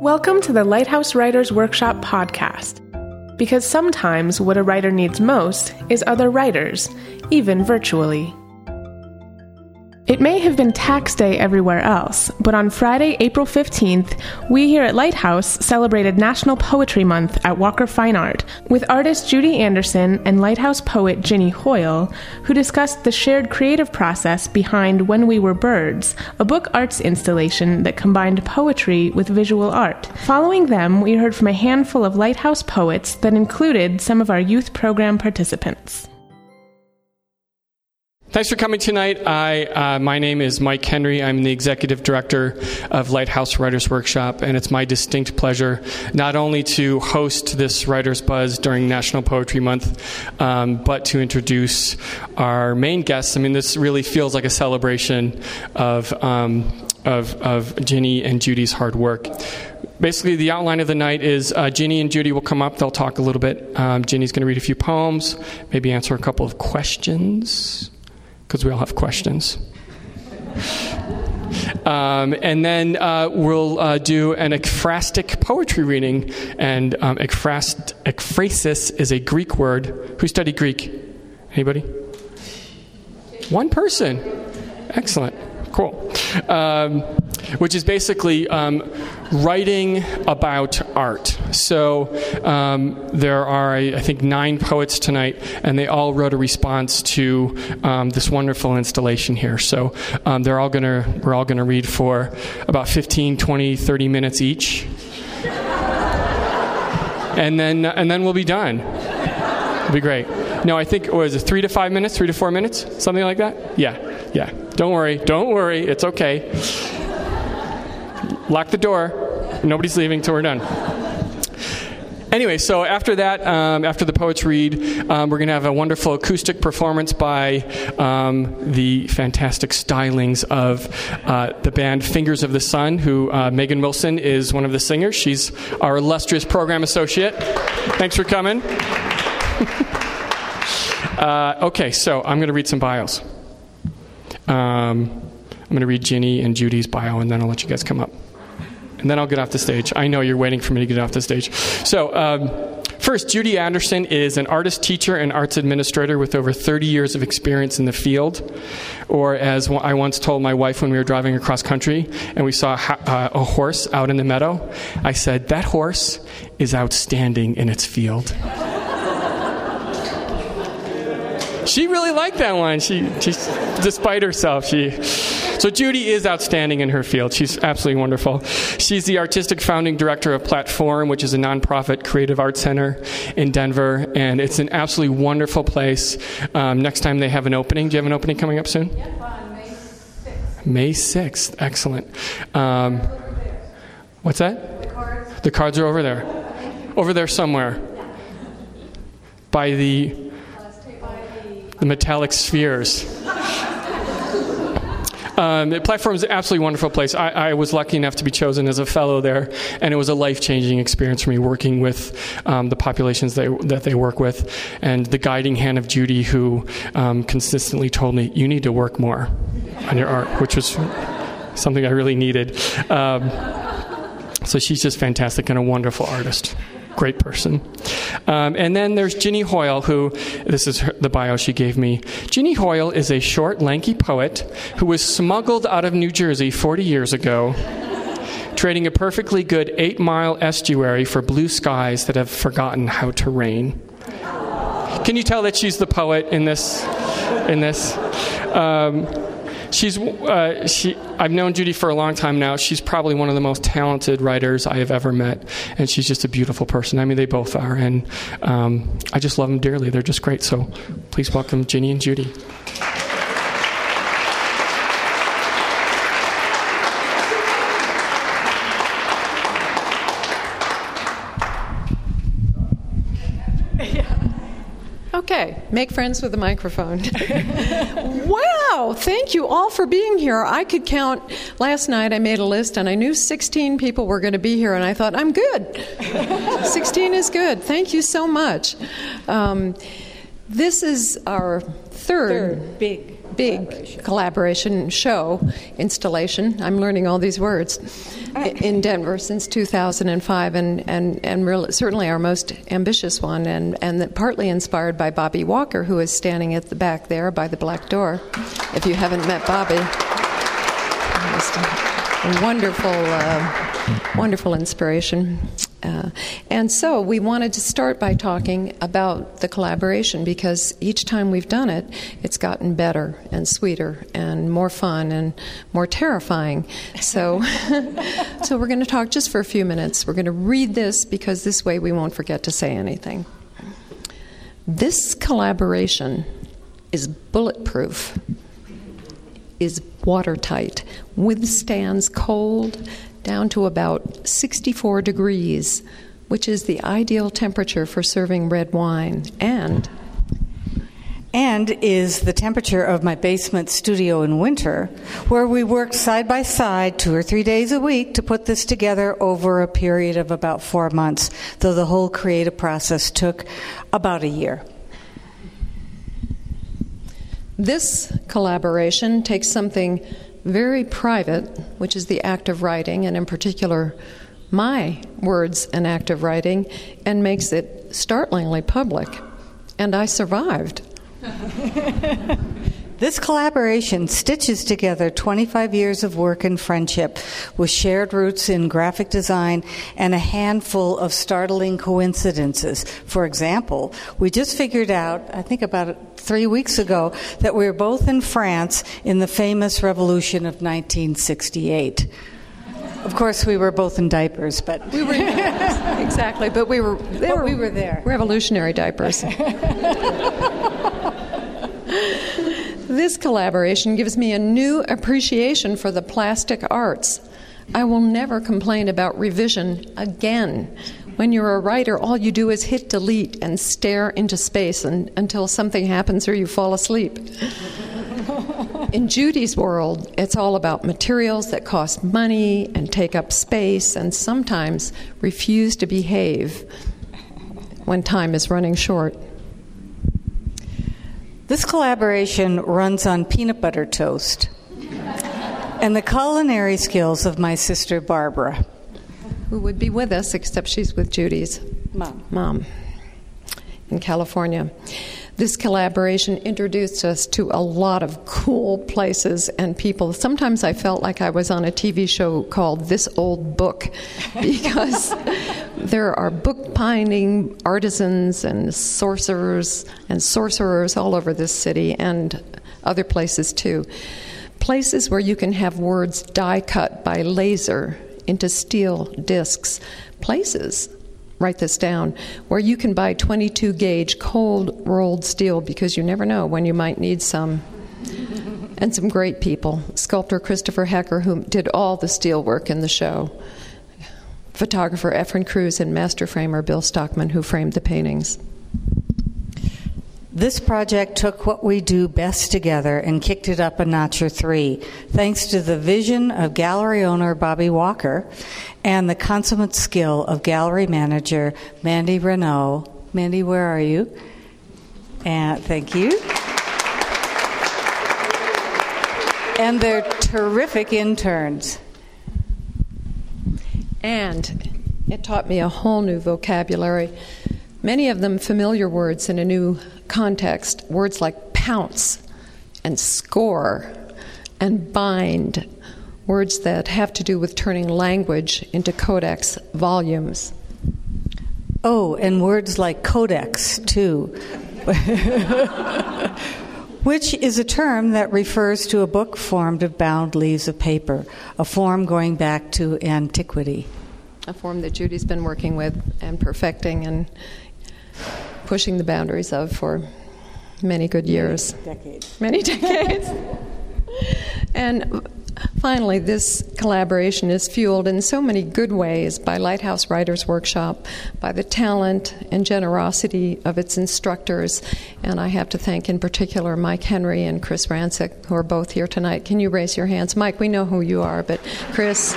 Welcome to the Lighthouse Writers Workshop podcast. Because sometimes what a writer needs most is other writers, even virtually. It may have been tax day everywhere else, but on Friday, April 15th, we here at Lighthouse celebrated National Poetry Month at Walker Fine Art with artist Judy Anderson and Lighthouse poet Ginny Hoyle, who discussed the shared creative process behind When We Were Birds, a book arts installation that combined poetry with visual art. Following them, we heard from a handful of Lighthouse poets that included some of our youth program participants. Thanks for coming tonight. I, uh, my name is Mike Henry. I'm the executive director of Lighthouse Writers Workshop, and it's my distinct pleasure not only to host this Writers Buzz during National Poetry Month, um, but to introduce our main guests. I mean, this really feels like a celebration of, um, of, of Ginny and Judy's hard work basically the outline of the night is uh, Ginny and Judy will come up. They'll talk a little bit. Um, Ginny's going to read a few poems, maybe answer a couple of questions because we all have questions. Um, and then uh, we'll uh, do an ekphrastic poetry reading. And um, ekphrast, ekphrasis is a Greek word. Who studied Greek? Anybody? One person. Excellent. Cool. Um, which is basically um, writing about art. So um, there are, I think, nine poets tonight, and they all wrote a response to um, this wonderful installation here. So um, they're all gonna, we're all going to read for about 15, 20, 30 minutes each. and then, and then we'll be done. It'll be great. No, I think, was it three to five minutes, three to four minutes? Something like that? Yeah, yeah. Don't worry, don't worry, it's okay. Lock the door. Nobody's leaving till we're done. Anyway, so after that, um, after the poets read, um, we're going to have a wonderful acoustic performance by um, the fantastic stylings of uh, the band Fingers of the Sun, who uh, Megan Wilson is one of the singers. She's our illustrious program associate. Thanks for coming. uh, okay, so I'm going to read some bios. Um, I'm going to read Ginny and Judy's bio, and then I'll let you guys come up and then I'll get off the stage. I know you're waiting for me to get off the stage. So, um, first, Judy Anderson is an artist, teacher, and arts administrator with over 30 years of experience in the field. Or, as I once told my wife when we were driving across country and we saw uh, a horse out in the meadow, I said, That horse is outstanding in its field. She really liked that one. She, she, despite herself, she. So Judy is outstanding in her field. She's absolutely wonderful. She's the artistic founding director of PlatteForum, which is a nonprofit creative arts center in Denver, and it's an absolutely wonderful place. Um, next time they have an opening, do you have an opening coming up soon? Yep, on May 6th. May 6th. Excellent. Um, what's that? The cards. The cards are over there. Over there somewhere. By the the metallic spheres. Um, the PlatteForum is an absolutely wonderful place. I, I, was lucky enough to be chosen as a fellow there, and it was a life changing experience for me working with um, the populations they, that they work with, and the guiding hand of Judy, who um, consistently told me, You need to work more on your art, which was something I really needed. Um, so she's just fantastic and a wonderful artist great person. Um, and then there's Ginny Hoyle, who, this is her, the bio she gave me. Ginny Hoyle is a short, lanky poet who was smuggled out of New Jersey 40 years ago, trading a perfectly good eight mile estuary for blue skies that have forgotten how to rain. Can you tell that she's the poet in this? In this? Um, she's uh, she. I've known Judy for a long time now. She's probably one of the most talented writers I have ever met, and she's just a beautiful person. I mean, they both are, and um, I just love them dearly. They're just great. So, please welcome Ginny and Judy. Okay, make friends with the microphone. wow, thank you all for being here. I could count, last night I made a list and I knew 16 people were going to be here, and I thought, I'm good. 16 is good. Thank you so much. Um, this is our third, Third big big collaboration show installation. I'm learning all these words in Denver since 2005, and and and really, certainly our most ambitious one, and and that partly inspired by Bobby Walker, who is standing at the back there by the black door. If you haven't met Bobby, just a wonderful, uh, wonderful inspiration. Uh, and so we wanted to start by talking about the collaboration because each time we've done it, it's gotten better and sweeter and more fun and more terrifying. So, so we're going to talk just for a few minutes. We're going to read this because this way we won't forget to say anything. This collaboration is bulletproof, is watertight, withstands cold down to about 64 degrees, which is the ideal temperature for serving red wine, and and is the temperature of my basement studio in winter, where we worked side by side two or three days a week to put this together over a period of about four months, though the whole creative process took about a year. This collaboration takes something very private, which is the act of writing, and in particular, my words and act of writing, and makes it startlingly public. And I survived. This collaboration stitches together 25 years of work and friendship with shared roots in graphic design and a handful of startling coincidences. For example, we just figured out, I think about three weeks ago, that we were both in France in the famous revolution of 1968. Of course, we were both in diapers, but we were exactly. But we were they were, we were there. Revolutionary diapers. this collaboration gives me a new appreciation for the plastic arts. I will never complain about revision again. When you're a writer, all you do is hit delete and stare into space and, until something happens or you fall asleep. In Judy's world, it's all about materials that cost money and take up space and sometimes refuse to behave when time is running short. This collaboration runs on peanut butter toast and the culinary skills of my sister Barbara. Who would be with us, except she's with Judy's mom. Mom in California. This collaboration introduced us to a lot of cool places and people. Sometimes I felt like I was on a TV show called This Old Book because there are book bookbinding artisans and sorcerers and sorcerers all over this city and other places too. Places where you can have words die cut by laser into steel discs. Places write this down, where you can buy 22 gauge cold rolled steel because you never know when you might need some. and some great people. Sculptor Christopher Hecker, who did all the steel work in the show, photographer Efren Cruz, and master framer Bill Stockman, who framed the paintings. This project took what we do best together and kicked it up a notch or three, thanks to the vision of gallery owner Bobby Walker and the consummate skill of gallery manager Mandy Renault. Mandy, where are you? And thank you. And their terrific interns. And it taught me a whole new vocabulary. Many of them familiar words in a new context. Words like pounce and score and bind. Words that have to do with turning language into codex volumes. Oh, and words like codex, too. Which is a term that refers to a book formed of bound leaves of paper, a form going back to antiquity. A form that Judy's been working with and perfecting and pushing the boundaries of for many good years. Many decades. Many decades. and finally, this collaboration is fueled in so many good ways by Lighthouse Writers Workshop, by the talent and generosity of its instructors. And I have to thank in particular Mike Henry and Chris Ransick, who are both here tonight. Can you raise your hands? Mike, we know who you are, but Chris,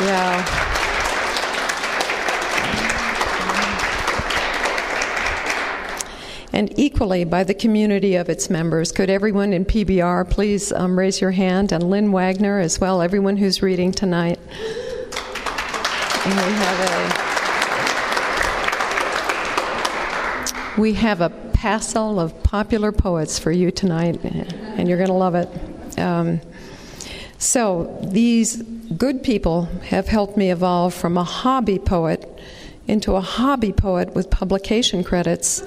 yeah. And equally by the community of its members. Could everyone in PBR please um, raise your hand? And Lynn Wagner as well, everyone who's reading tonight. And we have a we have a passel of popular poets for you tonight, and you're going to love it. Um, so these good people have helped me evolve from a hobby poet into a hobby poet with publication credits.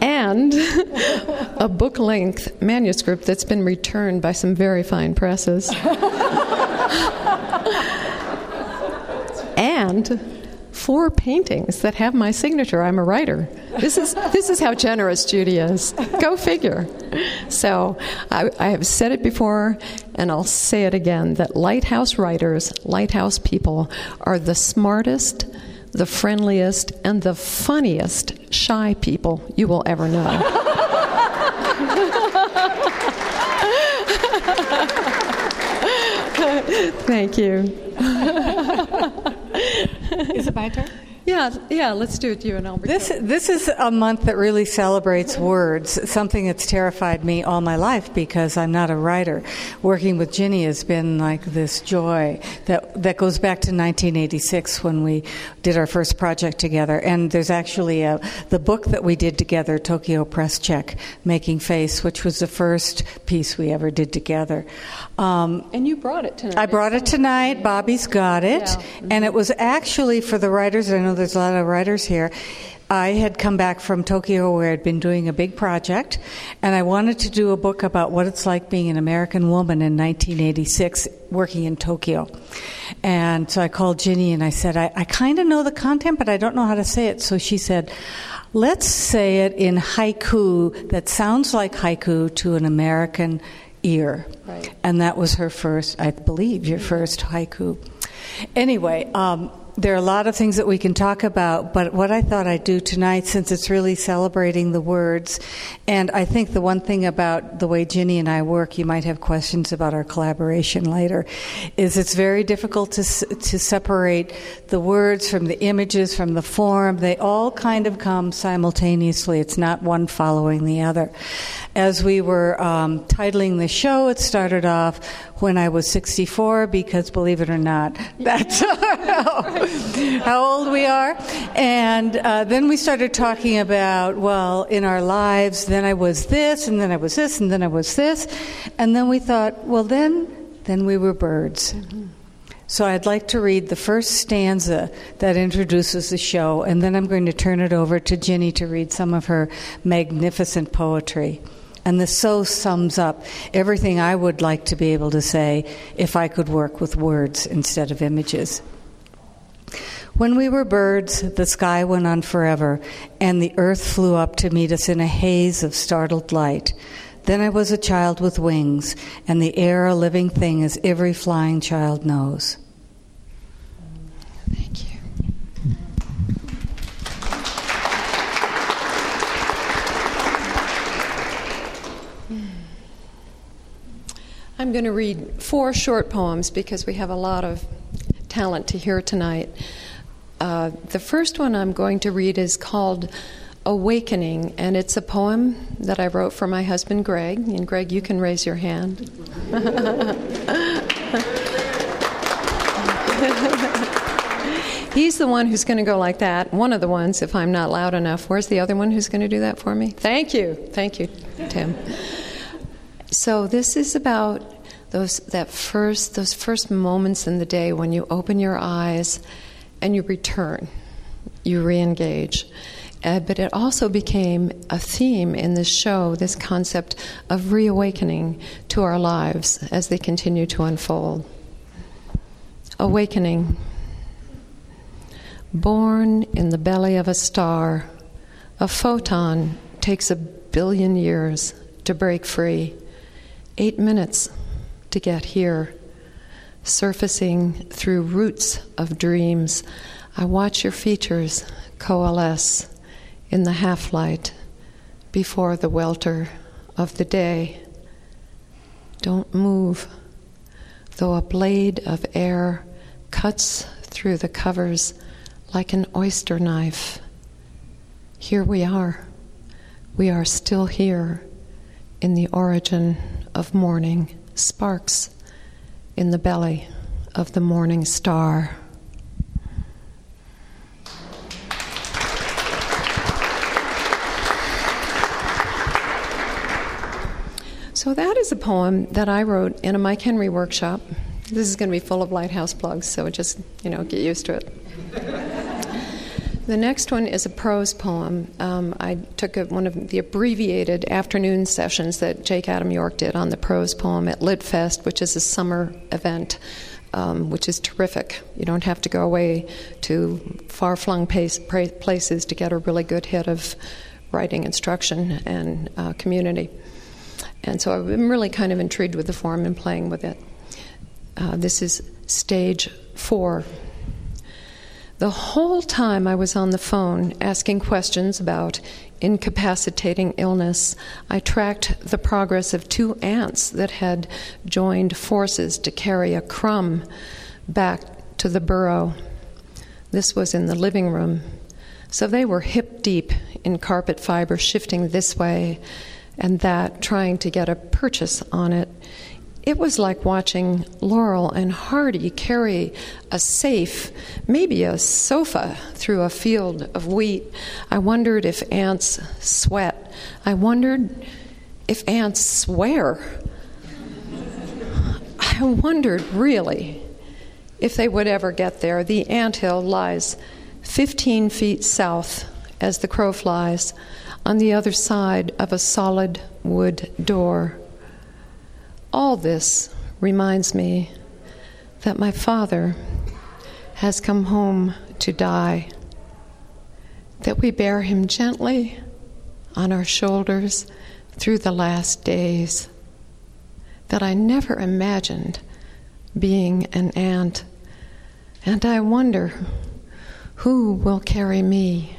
and a book length manuscript that's been returned by some very fine presses. and four paintings that have my signature. I'm a writer. This is this is how generous Judy is. Go figure. So I, I, have said it before, and I'll say it again: that lighthouse writers, lighthouse people, are the smartest, the friendliest, and the funniest shy people you will ever know. Thank you. Is it my turn? Yeah, yeah, let's do it, you and Albert. This, this is a month that really celebrates words, something that's terrified me all my life because I'm not a writer. Working with Ginny has been like this joy that, that goes back to 1986 when we did our first project together. And there's actually a, the book that we did together, Tokyo Press Check, Making Face, which was the first piece we ever did together. Um, and you brought it tonight. I brought it tonight. Bobby's got it. Yeah. Mm-hmm. And it was actually for the writers, I know there's a lot of writers here. I had come back from Tokyo where I'd been doing a big project, and I wanted to do a book about what it's like being an American woman in 1986 working in Tokyo. And so I called Ginny and I said, I, I kind of know the content, but I don't know how to say it. So she said, Let's say it in haiku that sounds like haiku to an American ear. Right. And that was her first, I believe, your first haiku. Anyway, um, there are a lot of things that we can talk about, but what I thought I'd do tonight, since it's really celebrating the words, and I think the one thing about the way Ginny and I work, you might have questions about our collaboration later, is it's very difficult to, to separate the words from the images, from the form. They all kind of come simultaneously. It's not one following the other. As we were um, titling the show, it started off when I was 64 because, believe it or not, that's how old we are. And uh, then we started talking about, well, in our lives, then I was this, and then I was this, and then I was this. And then we thought, well, then, then we were birds. Mm-hmm. So I'd like to read the first stanza that introduces the show, and then I'm going to turn it over to Ginny to read some of her magnificent poetry. And this so sums up everything I would like to be able to say if I could work with words instead of images. When we were birds, the sky went on forever, and the earth flew up to meet us in a haze of startled light. Then I was a child with wings, and the air a living thing as every flying child knows. Thank you. I'm going to read four short poems because we have a lot of talent to hear tonight. Uh, the first one I'm going to read is called Awakening, and it's a poem that I wrote for my husband Greg. And Greg, you can raise your hand. He's the one who's going to go like that. One of the ones, if I'm not loud enough. Where's the other one who's going to do that for me? Thank you. Thank you, Tim. So this is about those that first those first moments in the day when you open your eyes and you return, you re-engage. Uh, but it also became a theme in this show, this concept of reawakening to our lives as they continue to unfold. Awakening. Born in the belly of a star, a photon takes a billion years to break free eight minutes to get here. Surfacing through roots of dreams, I watch your features coalesce in the half light before the welter of the day. Don't move, though a blade of air cuts through the covers like an oyster knife here we are. We are still here in the origin of morning, sparks in the belly of the morning star. So, that is a poem that I wrote in a Mike Henry workshop. This is going to be full of lighthouse plugs, so just, you know, get used to it. The next one is a prose poem. Um, I took a, one of the abbreviated afternoon sessions that Jake Adam York did on the prose poem at LitFest, which is a summer event. Um, which is terrific. You don't have to go away to far flung places to get a really good hit of writing instruction and uh, community. And so been really kind of intrigued with the form and playing with it. Uh, this is stage four. The whole time I was on the phone asking questions about incapacitating illness, I tracked the progress of two ants that had joined forces to carry a crumb back to the burrow. This was in the living room. So they were hip deep in carpet fiber, shifting this way and that, trying to get a purchase on it. It was like watching Laurel and Hardy carry a safe, maybe a sofa, through a field of wheat. I wondered if ants sweat. I wondered if ants swear. I wondered, really, if they would ever get there. The ant hill lies 15 feet south as the crow flies on the other side of a solid wood door. All this reminds me that my father has come home to die, that we bear him gently on our shoulders through the last days, that I never imagined being an aunt. and I wonder who will carry me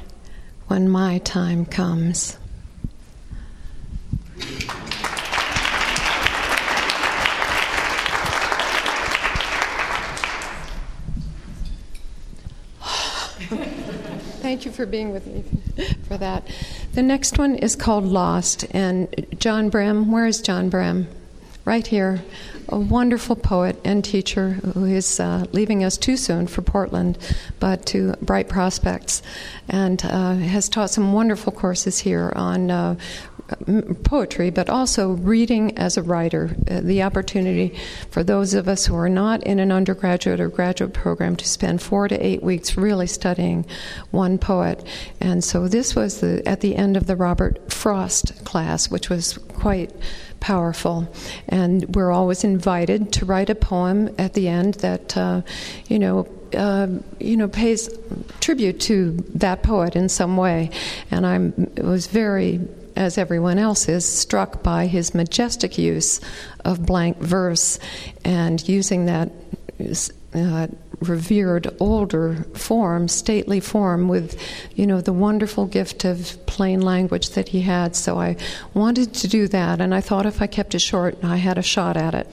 when my time comes. Thank you for being with me for that. The next one is called Lost, and John Brehm, where is John Brehm? Right here a wonderful poet and teacher who is uh, leaving us too soon for Portland, but to bright prospects, and uh, has taught some wonderful courses here on. Uh, poetry, but also reading as a writer. Uh, the opportunity for those of us who are not in an undergraduate or graduate program to spend four to eight weeks really studying one poet. And so this was the, at the end of the Robert Frost class, which was quite powerful. And we're always invited to write a poem at the end that, uh, you know, uh, you know, pays tribute to that poet in some way. And I was very, as everyone else is, struck by his majestic use of blank verse and using that uh, revered older form, stately form, with you know the wonderful gift of plain language that he had. So I wanted to do that, and I thought if I kept it short, I had a shot at it.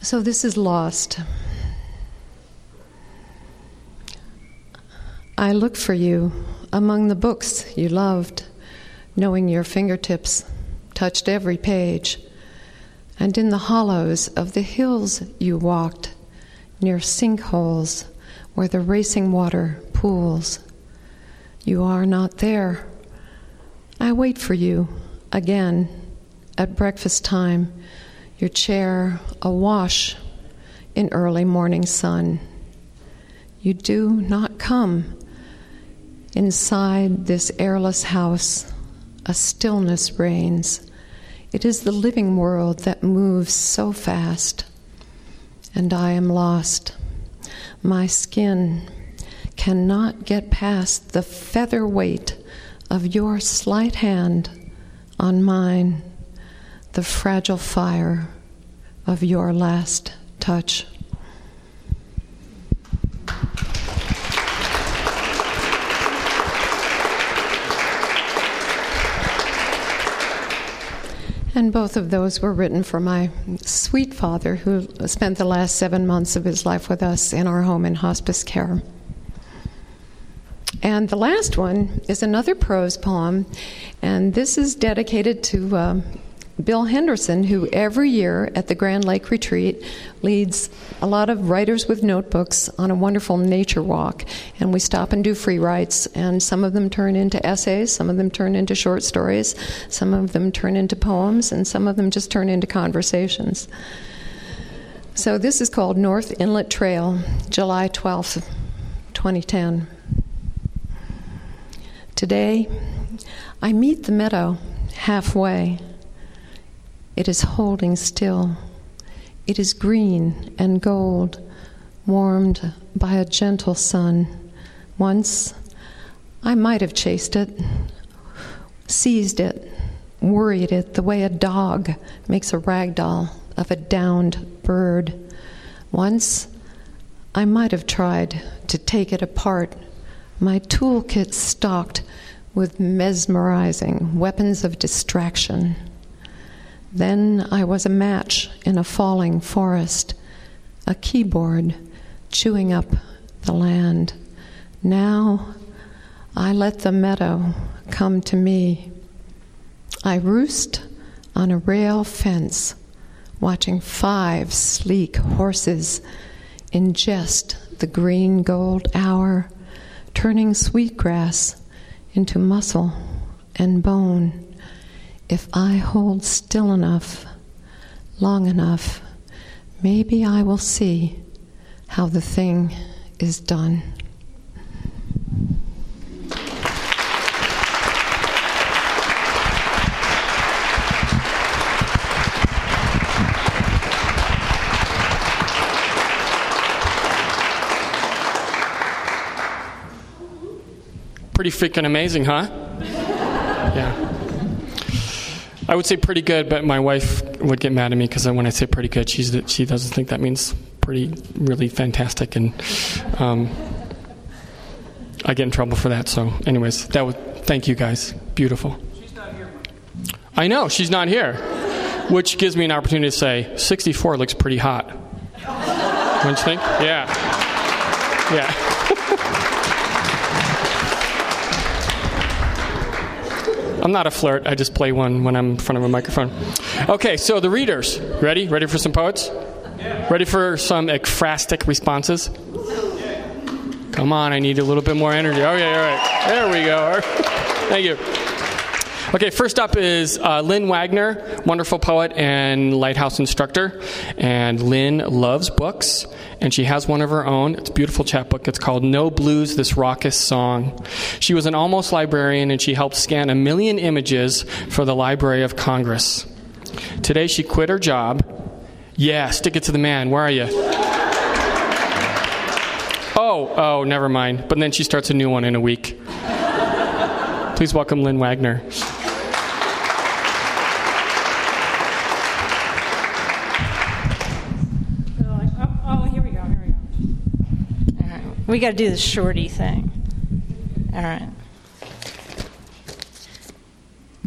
so this is lost. I look for you among the books you loved, knowing your fingertips touched every page and in the hollows of the hills you walked, near sinkholes where the racing water pools. You are not there. I wait for you again at breakfast time, your chair awash in early morning sun. You do not come. Inside this airless house, a stillness reigns it is the living world that moves so fast, and I am lost. My skin cannot get past the feather weight of your slight hand on mine, the fragile fire of your last touch. And both of those were written for my sweet father, who spent the last seven months of his life with us in our home in hospice care. And the last one is another prose poem, and this is dedicated to um, Bill Henderson, who every year at the Grand Lake Retreat leads a lot of writers with notebooks on a wonderful nature walk. And we stop and do free writes, and some of them turn into essays, some of them turn into short stories, some of them turn into poems, and some of them just turn into conversations. So this is called North Inlet Trail, July 12th, 2010. Today, I meet the meadow halfway. It is holding still. It is green and gold, warmed by a gentle sun. Once I might have chased it, seized it, worried it the way a dog makes a rag doll of a downed bird. Once I might have tried to take it apart, my toolkit stocked with mesmerizing weapons of distraction. Then I was a match in a falling forest, a keyboard chewing up the land. Now I let the meadow come to me. I roost on a rail fence, watching five sleek horses ingest the green gold hour, turning sweetgrass into muscle and bone if I hold still enough, long enough, maybe I will see how the thing is done. Pretty freaking amazing, huh? Yeah. I would say pretty good, but my wife would get mad at me because when I say pretty good, she's she doesn't think that means pretty, really fantastic, and um, I get in trouble for that. So, anyways, that was thank you guys. Beautiful. She's not here. I know she's not here, which gives me an opportunity to say 64 looks pretty hot. Don't you think? Yeah. Yeah. I'm not a flirt. I just play one when I'm in front of a microphone. Okay, so the readers. Ready? Ready for some poets? Ready for some ekphrastic responses? Come on, I need a little bit more energy. Oh, yeah, all right. There we go. Thank you. Okay, first up is uh, Lynn Wagner, wonderful poet and lighthouse instructor. And Lynn loves books and she has one of her own. It's a beautiful chapbook. It's called No Blues, This Raucous Song. She was an almost librarian, and she helped scan a million images for the Library of Congress. Today, she quit her job. Yeah, stick it to the man. Where are you? Oh, oh, never mind. But then she starts a new one in a week. Please welcome Lynn Wagner. We got to do the shorty thing. All right.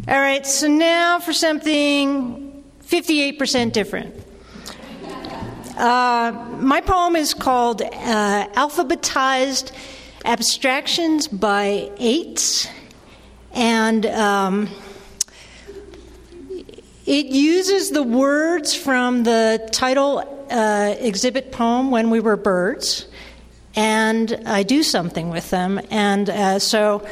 All right, so now for something 58% different. Uh, my poem is called uh, Alphabetized Abstractions by Eights. And um, it uses the words from the title uh, exhibit poem, When We Were Birds and I do something with them. And uh, so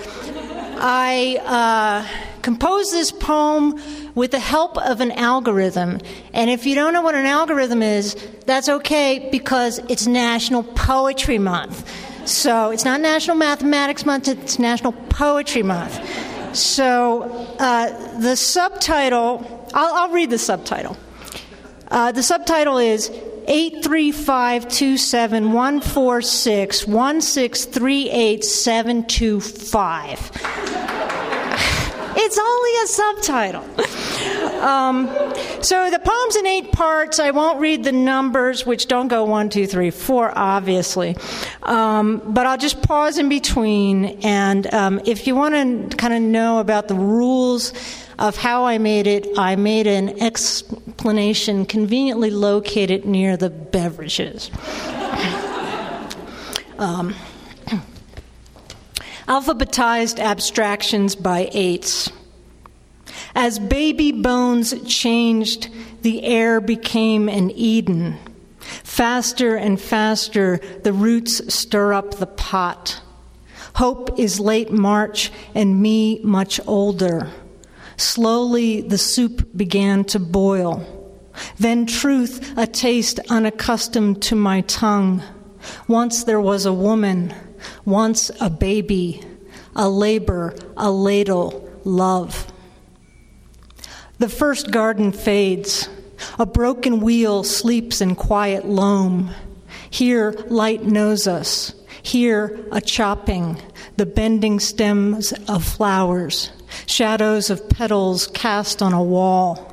I uh, composed this poem with the help of an algorithm. And if you don't know what an algorithm is, that's okay because it's National Poetry Month. So it's not National Mathematics Month, it's National Poetry Month. So uh, the subtitle, I'll, I'll, read the subtitle. Uh, the subtitle is 835-27146-1638-725. It's only a subtitle. Um, so the poem's in eight parts. I won't read the numbers, which don't go one, two, three, four, obviously. Um, but I'll just pause in between. And um, if you want to kind of know about the rules of how I made it, I made an explanation conveniently located near the beverages. um, alphabetized abstractions by eights. As baby bones changed, the air became an Eden. Faster and faster, the roots stir up the pot. Hope is late March and me much older. Slowly the soup began to boil. Then truth, a taste unaccustomed to my tongue. Once there was a woman, once a baby, a labor, a ladle, love. The first garden fades. A broken wheel sleeps in quiet loam. Here, light knows us. Here, a chopping, the bending stems of flowers, shadows of petals cast on a wall.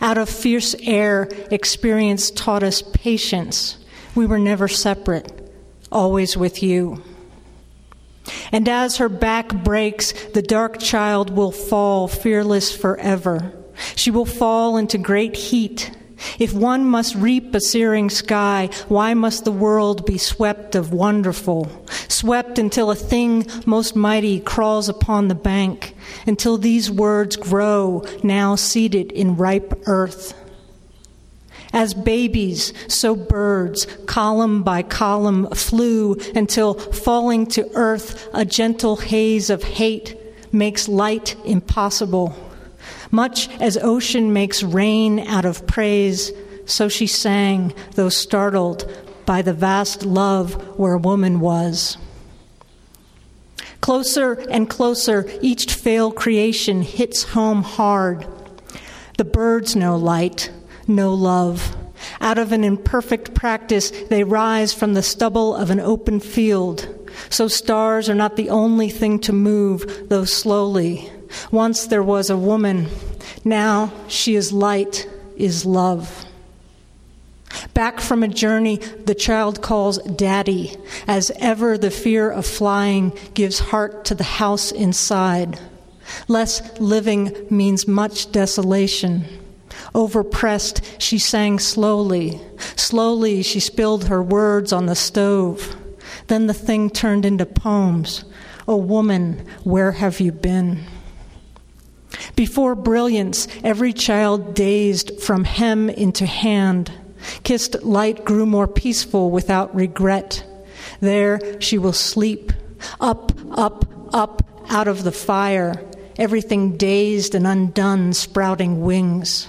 Out of fierce air, experience taught us patience. We were never separate, always with you. And as her back breaks, the dark child will fall fearless forever. She will fall into great heat. If one must reap a searing sky, why must the world be swept of wonderful? Swept until a thing most mighty crawls upon the bank, until these words grow, now seated in ripe earth. As babies, so birds, column by column, flew until falling to earth, a gentle haze of hate makes light impossible. Much as ocean makes rain out of praise, so she sang, though startled by the vast love where woman was. Closer and closer, each failed creation hits home hard. The birds know light, know love. Out of an imperfect practice, they rise from the stubble of an open field. So stars are not the only thing to move, though slowly. Once there was a woman, now she is light, is love. Back from a journey the child calls daddy, as ever the fear of flying gives heart to the house inside. Less living means much desolation. Overpressed, she sang slowly. Slowly, she spilled her words on the stove. Then the thing turned into poems. O oh, woman, where have you been? Before brilliance, every child dazed from hem into hand. Kissed light grew more peaceful without regret. There she will sleep, up, up, up out of the fire, everything dazed and undone, sprouting wings.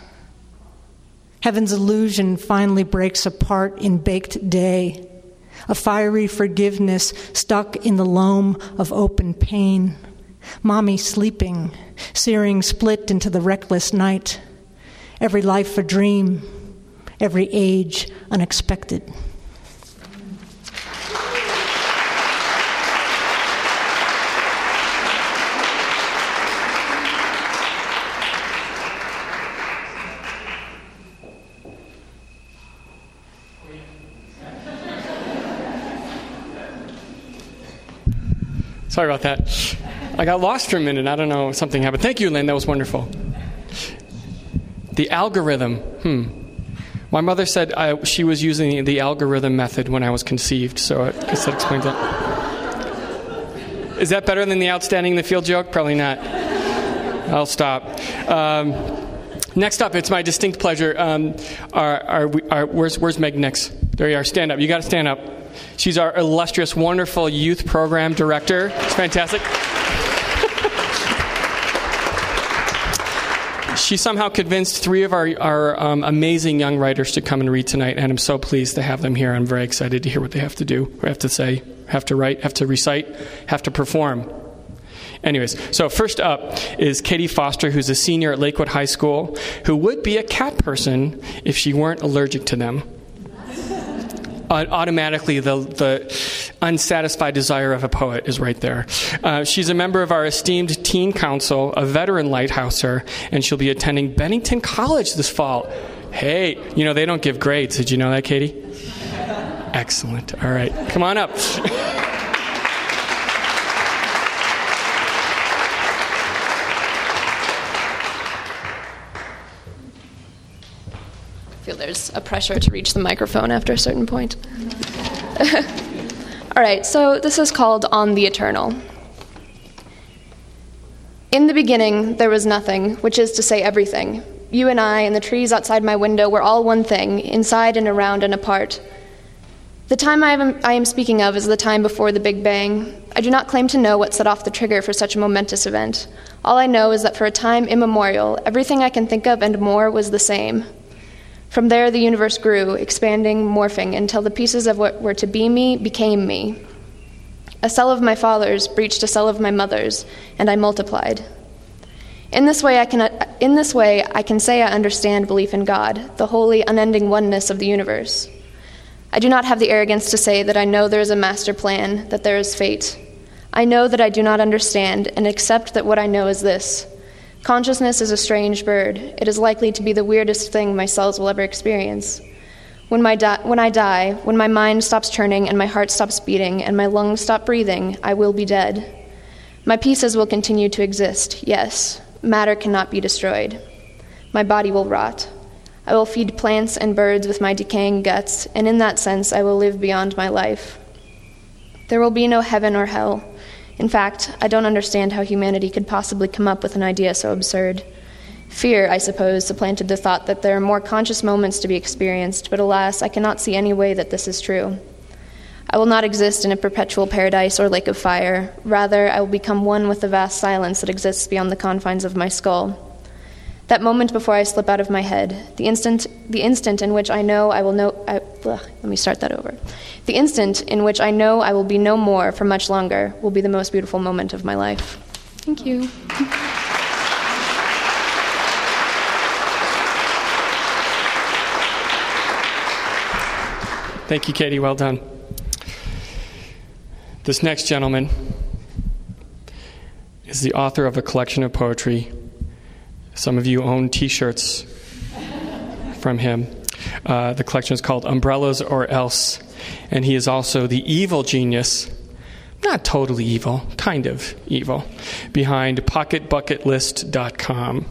Heaven's illusion finally breaks apart in baked day, a fiery forgiveness stuck in the loam of open pain. Mommy sleeping, searing split into the reckless night. Every life a dream, every age unexpected. Sorry about that. I got lost for a minute. I don't know. Something happened. Thank you, Lynn. That was wonderful. The algorithm. Hmm. My mother said I, she was using the algorithm method when I was conceived, so I guess that explains it. Is that better than the outstanding in the field joke? Probably not. I'll stop. Um, next up, it's my distinct pleasure. Um, our, our, our, where's, where's Meg Nix? There you are. Stand up. You got to stand up. She's our illustrious, wonderful youth program director. It's fantastic. She somehow convinced three of our, our um, amazing young writers to come and read tonight, and I'm so pleased to have them here. I'm very excited to hear what they have to do, have to say, have to write, have to recite, have to perform. Anyways, so first up is Katie Foster, who's a senior at Lakewood High School, who would be a cat person if she weren't allergic to them automatically the, the unsatisfied desire of a poet is right there. Uh, she's a member of our esteemed teen council, a veteran lighthouser, and she'll be attending Bennington College this fall. Hey, you know, they don't give grades. Did you know that, Katie? Excellent. All right, come on up. feel there's a pressure to reach the microphone after a certain point. All right, so this is called On the Eternal. In the beginning, there was nothing, which is to say, everything. You and I and the trees outside my window were all one thing, inside and around and apart. The time I am, I am, speaking of is the time before the Big Bang. I do not claim to know what set off the trigger for such a momentous event. All I know is that for a time immemorial, everything I can think of and more was the same. From there, the universe grew, expanding, morphing, until the pieces of what were to be me became me. A cell of my father's breached a cell of my mother's, and I multiplied. In this way, I can, in this way, I can say I understand belief in God, the holy, unending oneness of the universe. I do not have the arrogance to say that I know there is a master plan, that there is fate. I know that I do not understand, and accept that what I know is this Consciousness is a strange bird. It is likely to be the weirdest thing my cells will ever experience. When, my di- when I die, when my mind stops turning and my heart stops beating and my lungs stop breathing, I will be dead. My pieces will continue to exist, yes. Matter cannot be destroyed. My body will rot. I will feed plants and birds with my decaying guts, and in that sense, I will live beyond my life. There will be no heaven or hell. In fact, I don't understand how humanity could possibly come up with an idea so absurd. Fear, I suppose, supplanted the thought that there are more conscious moments to be experienced, but alas, I cannot see any way that this is true. I will not exist in a perpetual paradise or lake of fire. Rather, I will become one with the vast silence that exists beyond the confines of my skull. That moment before I slip out of my head, the instant, the instant in which I know I will know. I, ugh, let me start that over. The instant in which I know I will be no more for much longer will be the most beautiful moment of my life. Thank you. Thank you, Katie. Well done. This next gentleman is the author of a collection of poetry some of you own t shirts from him. Uh, the collection is called Umbrellas or Else. And he is also the evil genius, not totally evil, kind of evil, behind pocketbucketlist.com.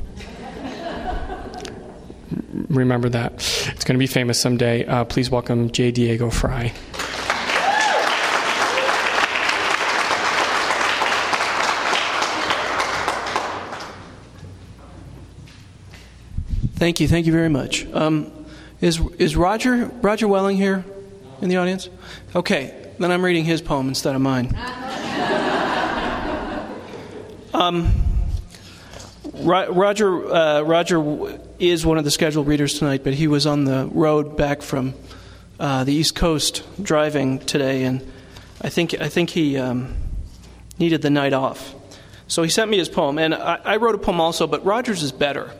Remember that. It's going to be famous someday. Uh, please welcome J. Diego Frey. Thank you. Thank you very much. Um, is, is Roger, Roger Welling here in the audience? Okay, then I'm reading his poem instead of mine. um, Roger, uh, Roger is one of the scheduled readers tonight, but he was on the road back from uh, the East Coast driving today, and I think, I think he um, needed the night off. So he sent me his poem, and I, I wrote a poem also, but Roger's is better.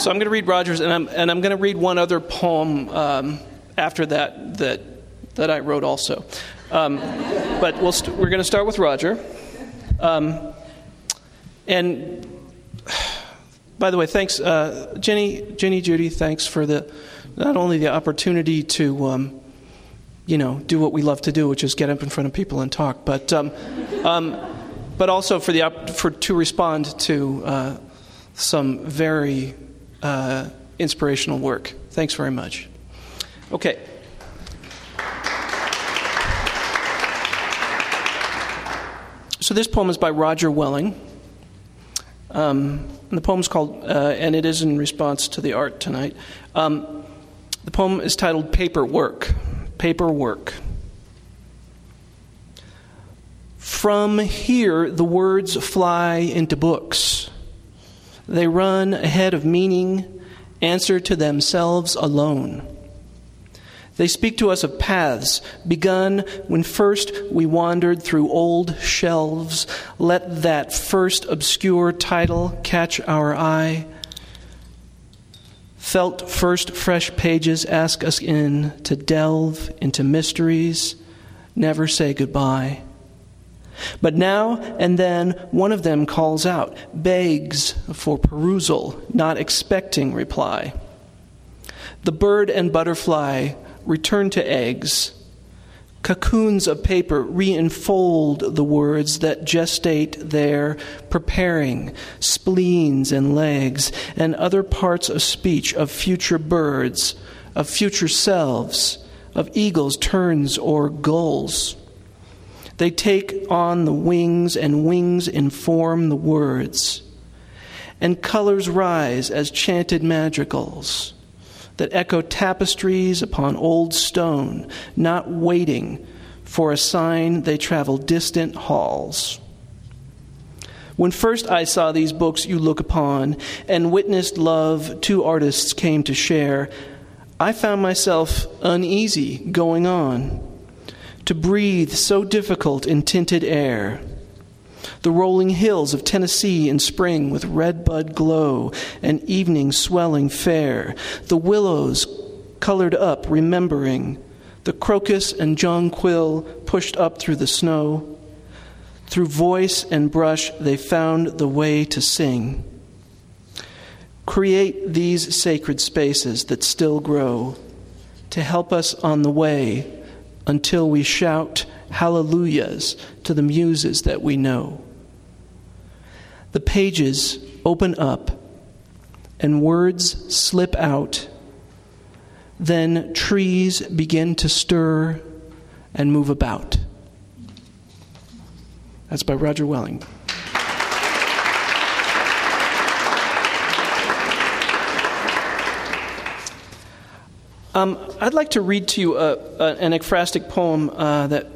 So I'm going to read Rogers, and I'm, and I'm going to read one other poem um, after that that, that I wrote also. Um, but we we st- we're going to start with Roger. Um, and by the way, thanks, uh, Jenny, Jenny, Judy. Thanks for the not only the opportunity to, um, you know, do what we love to do, which is get up in front of people and talk, but um, um, but also for the op- for to respond to uh, some very uh, inspirational work. Thanks very much. Okay. So this poem is by Roger Welling. Um, and the poem is called, uh, and it is in response to the art tonight. Um, the poem is titled Paperwork. Paperwork. From here, the words fly into books. They run ahead of meaning, answer to themselves alone. They speak to us of paths begun when first we wandered through old shelves. Let that first obscure title catch our eye. Felt first fresh pages ask us in to delve into mysteries, never say goodbye. But now and then one of them calls out, begs for perusal, not expecting reply. The bird and butterfly return to eggs. Cocoons of paper reenfold the words that gestate there, preparing spleens and legs and other parts of speech of future birds, of future selves, of eagles, terns, or gulls. They take on the wings, and wings inform the words. And colors rise as chanted madrigals that echo tapestries upon old stone, not waiting for a sign they travel distant halls. When first I saw these books you look upon and witnessed love two artists came to share, I found myself uneasy going on. To breathe so difficult in tinted air. The rolling hills of Tennessee in spring with red bud glow and evening swelling fair. The willows colored up, remembering. The crocus and jonquil pushed up through the snow. Through voice and brush, they found the way to sing. Create these sacred spaces that still grow to help us on the way until we shout hallelujahs to the muses that we know. The pages open up and words slip out. Then trees begin to stir and move about. That's by Roger Welling. Um, I'd like to read to you a, a, an ekphrastic poem uh, that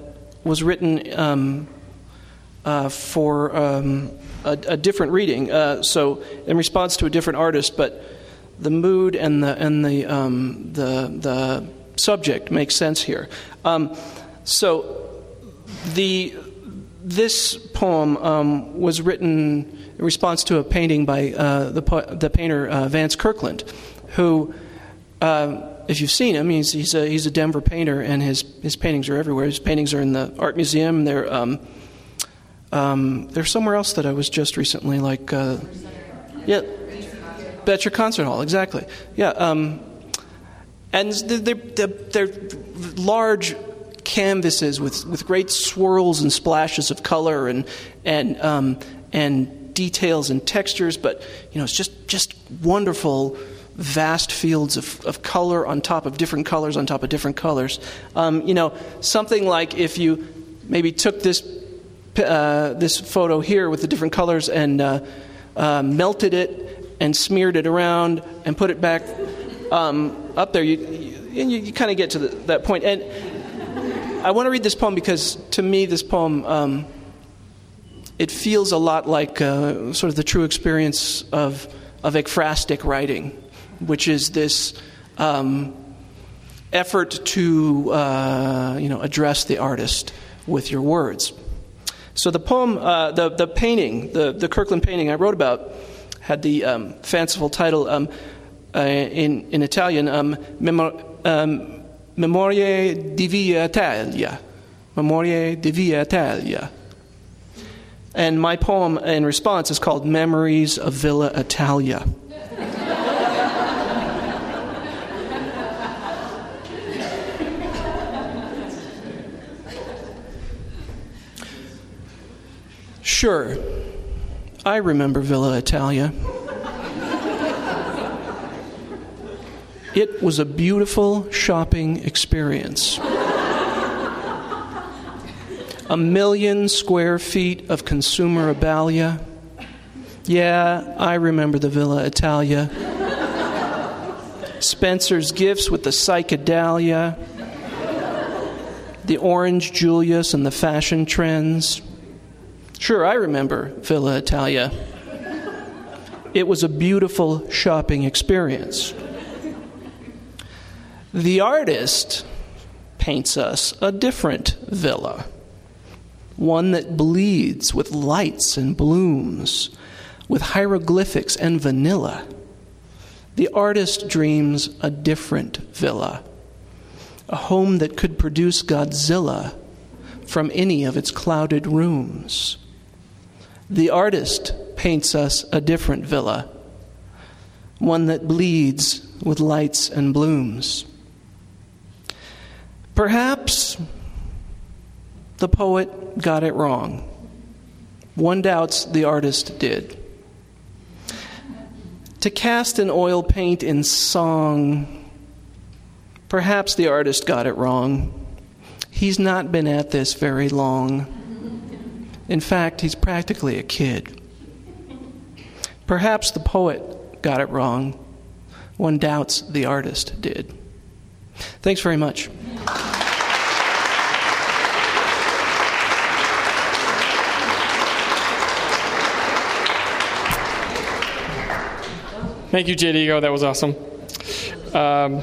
was written um, uh, for um, a, a, different reading. Uh, so, in response to a different artist, but the mood and the and the um, the, the subject makes sense here. Um, so, the this poem um, was written in response to a painting by uh, the, the painter uh, Vance Kirkland, who, uh, if you've seen him, he's, he's, a, he's a Denver painter, and his, his paintings are everywhere. His paintings are in the art museum. They're um, um, they're somewhere else that I was just recently, like uh, yeah, Boettcher Concert Hall, exactly. Yeah, um, and they're, they're, they're large canvases with, with great swirls and splashes of color and, and, um, and details and textures, but you know, it's just, just wonderful, vast fields of, of color on top of different colors on top of different colors. Um, you know, something like if you maybe took this, uh, this photo here with the different colors and uh, uh, melted it and smeared it around and put it back um, up there, you, you, you kind of get to the, that point. And I want to read this poem because to me, this poem. Um, it feels a lot like uh, sort of the true experience of, of ekphrastic writing, which is this um, effort to uh, you know, address the artist with your words. So the poem, uh, the, the painting, the, the Kirkland painting I wrote about, had the um, fanciful title um, uh, in, in Italian, um, um Memorie di Via Italia. Memorie di Via Italia. And my poem in response is called Memories of Villa Italia. Sure, I remember Villa Italia. It was a beautiful shopping experience. a million square feet of consumer consumerabilia. Yeah, I remember the Villa Italia. Spencer's gifts with the psychedelia, the orange Julius and the fashion trends. Sure, I remember Villa Italia. It was a beautiful shopping experience. The artist paints us a different villa, one that bleeds with lights and blooms, with hieroglyphics and vanilla. The artist dreams a different villa, a home that could produce Godzilla from any of its clouded rooms. The artist paints us a different villa, one that bleeds with lights and blooms. Perhaps the poet got it wrong. One doubts the artist did. To cast an oil paint in song, perhaps the artist got it wrong. He's not been at this very long. In fact, he's practically a kid. Perhaps the poet got it wrong. One doubts the artist did. Thanks very much. Thank you, J. Diego. That was awesome. Um,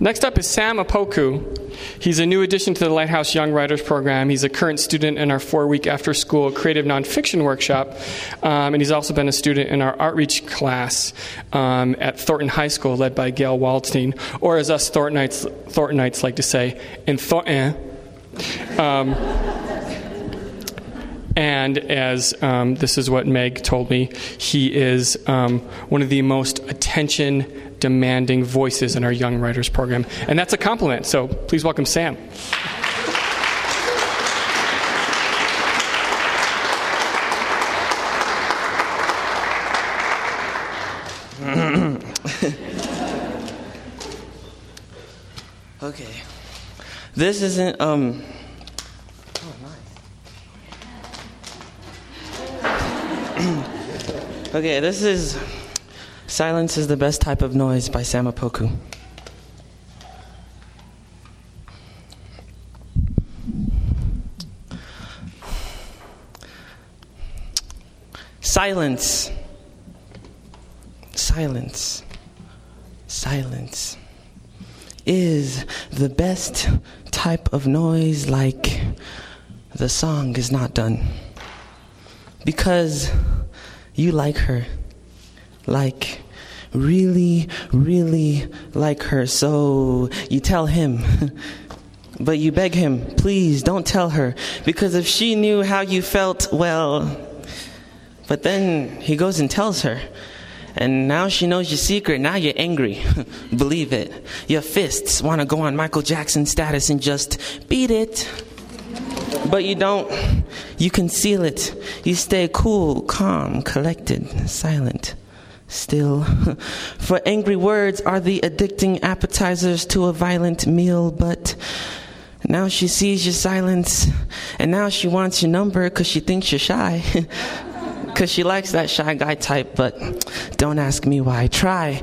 next up is Sam Apoku. He's a new addition to the Lighthouse Young Writers Program. He's a current student in our four week after school creative nonfiction workshop, um, and he's also been a student in our outreach class um, at Thornton High School, led by Gail Waldstein, or as us Thorntonites, Thorntonites like to say, in Thornton. Um, and as um, this is what Meg told me, he is um, one of the most attention demanding voices in our Young Writers program. And that's a compliment. So please welcome Sam. okay. This isn't, um, Okay, this is Silence is the Best Type of Noise by Sam Apoku. Silence. Silence. Silence is the best type of noise, like the song is not done. Because you like her. Like, really, really like her. So you tell him. but you beg him, please don't tell her. Because if she knew how you felt, well. But then he goes and tells her. And now she knows your secret. Now you're angry. Believe it. Your fists want to go on Michael Jackson status and just beat it. But you don't. You conceal it. You stay cool, calm, collected, silent, still. For angry words are the addicting appetizers to a violent meal, but now she sees your silence, and now she wants your number because she thinks you're shy. Because she likes that shy guy type, but don't ask me why. Try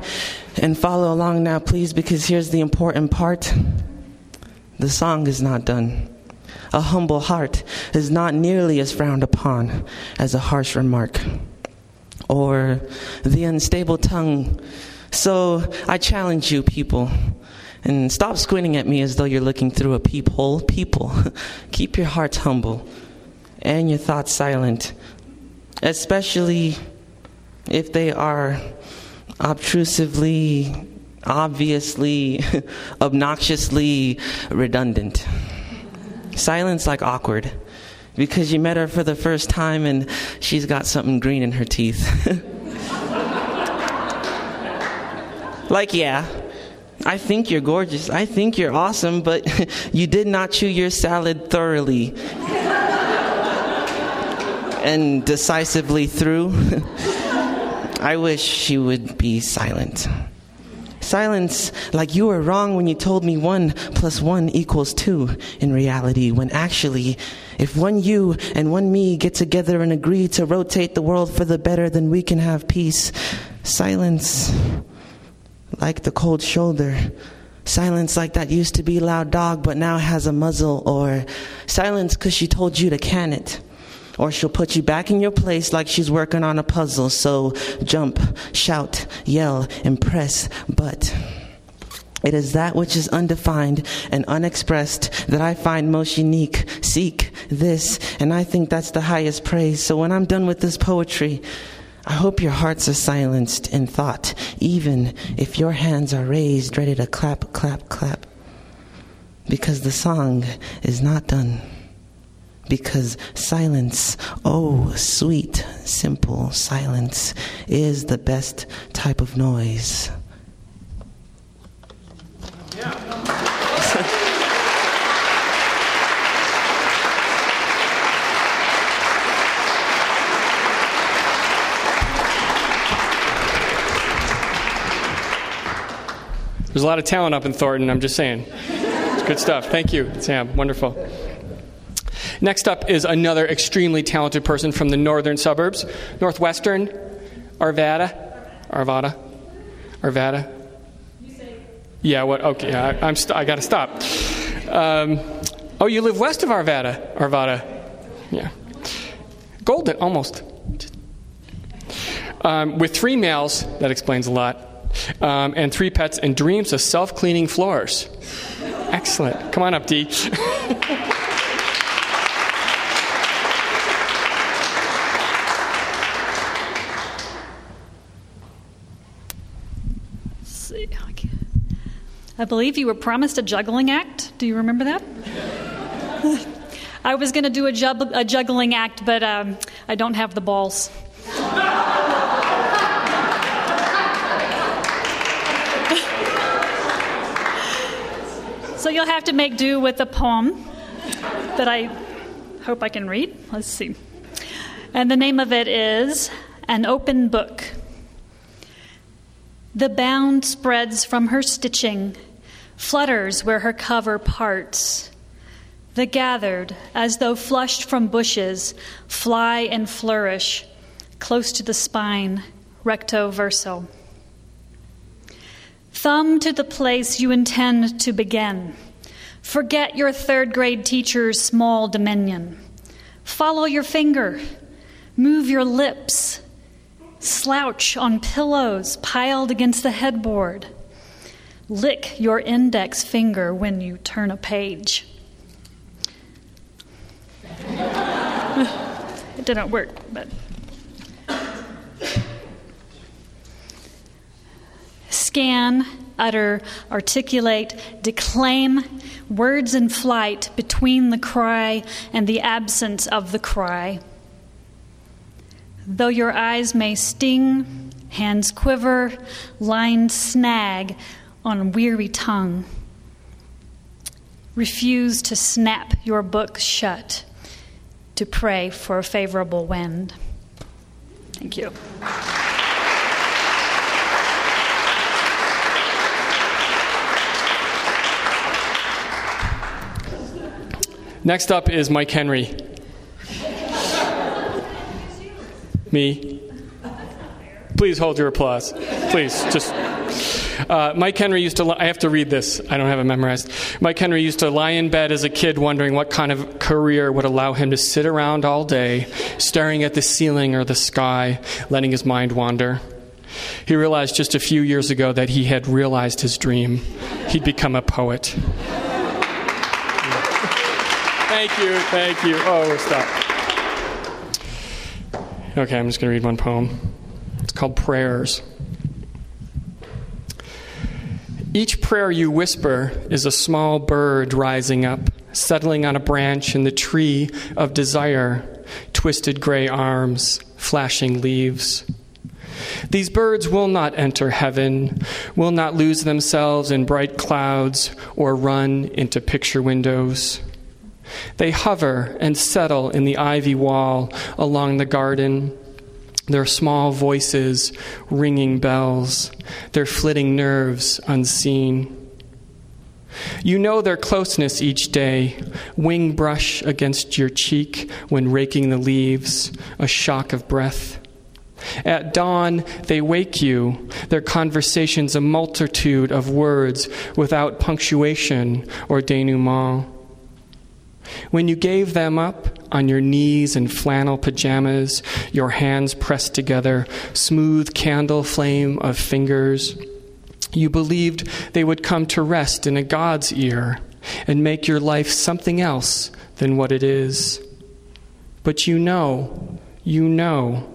and follow along now, please, because here's the important part the song is not done. A humble heart is not nearly as frowned upon as a harsh remark or the unstable tongue. So I challenge you, people, and stop squinting at me as though you're looking through a peephole. People, keep your hearts humble and your thoughts silent, especially if they are obtrusively, obviously, obnoxiously redundant. Silence like awkward because you met her for the first time and she's got something green in her teeth. like, yeah, I think you're gorgeous. I think you're awesome, but you did not chew your salad thoroughly and decisively through. I wish she would be silent. Silence like you were wrong when you told me one plus one equals two in reality, when actually, if one you and one me get together and agree to rotate the world for the better, then we can have peace. Silence like the cold shoulder. Silence like that used to be loud dog but now has a muzzle, or silence because she told you to can it or she'll put you back in your place like she's working on a puzzle. So jump, shout, yell, impress, but. It is that which is undefined and unexpressed that I find most unique. Seek this, and I think that's the highest praise. So when I'm done with this poetry, I hope your hearts are silenced in thought, even if your hands are raised, ready to clap, clap, clap. Because the song is not done because silence, oh, sweet, simple silence, is the best type of noise. There's a lot of talent up in Thornton, I'm just saying. It's good stuff. Thank you, Sam. Wonderful. Next up is another extremely talented person from the northern suburbs, northwestern, Arvada, Arvada, Arvada. Yeah, what? Okay, I, am st- I got to stop. Um, oh, you live west of Arvada, Arvada. Yeah, Golden, almost. Um, with three males, that explains a lot, um, and three pets, and dreams of self-cleaning floors. Excellent. Come on up, Dee. I believe you were promised a juggling act. Do you remember that? I was going to do a, jub- a, juggling act, but um, I don't have the balls. so you'll have to make do with a poem that I hope I can read. Let's see. And the name of it is An Open Book. The bound spreads from her stitching flutters where her cover parts. The gathered, as though flushed from bushes, fly and flourish, close to the spine, recto verso. Thumb to the place you intend to begin. Forget your third grade teacher's small dominion. Follow your finger. Move your lips. Slouch on pillows piled against the headboard. Lick your index finger when you turn a page. it didn't work, but. Scan, utter, articulate, declaim words in flight between the cry and the absence of the cry. Though your eyes may sting, hands quiver, lines snag, on weary tongue. Refuse to snap your book shut to pray for a favorable wind. Thank you. Next up is Mike Henry. Me. Please hold your applause. Please, just uh, Mike Henry used to, I have to read this, I don't have it memorized. Mike Henry used to lie in bed as a kid wondering what kind of career would allow him to sit around all day, staring at the ceiling or the sky, letting his mind wander. He realized just a few years ago that he had realized his dream. He'd become a poet. Thank you, thank you. Oh, stop. Okay, I'm just going to read one poem. It's called Prayers. Each prayer you whisper is a small bird rising up, settling on a branch in the tree of desire, twisted gray arms, flashing leaves. These birds will not enter heaven, will not lose themselves in bright clouds or run into picture windows. They hover and settle in the ivy wall along the garden their small voices ringing bells, their flitting nerves unseen. You know their closeness each day, wing brush against your cheek when raking the leaves, a shock of breath. At dawn, they wake you, their conversations a multitude of words without punctuation or denouement. When you gave them up on your knees in flannel pajamas, your hands pressed together, smooth candle flame of fingers, you believed they would come to rest in a God's ear and make your life something else than what it is. But you know, you know,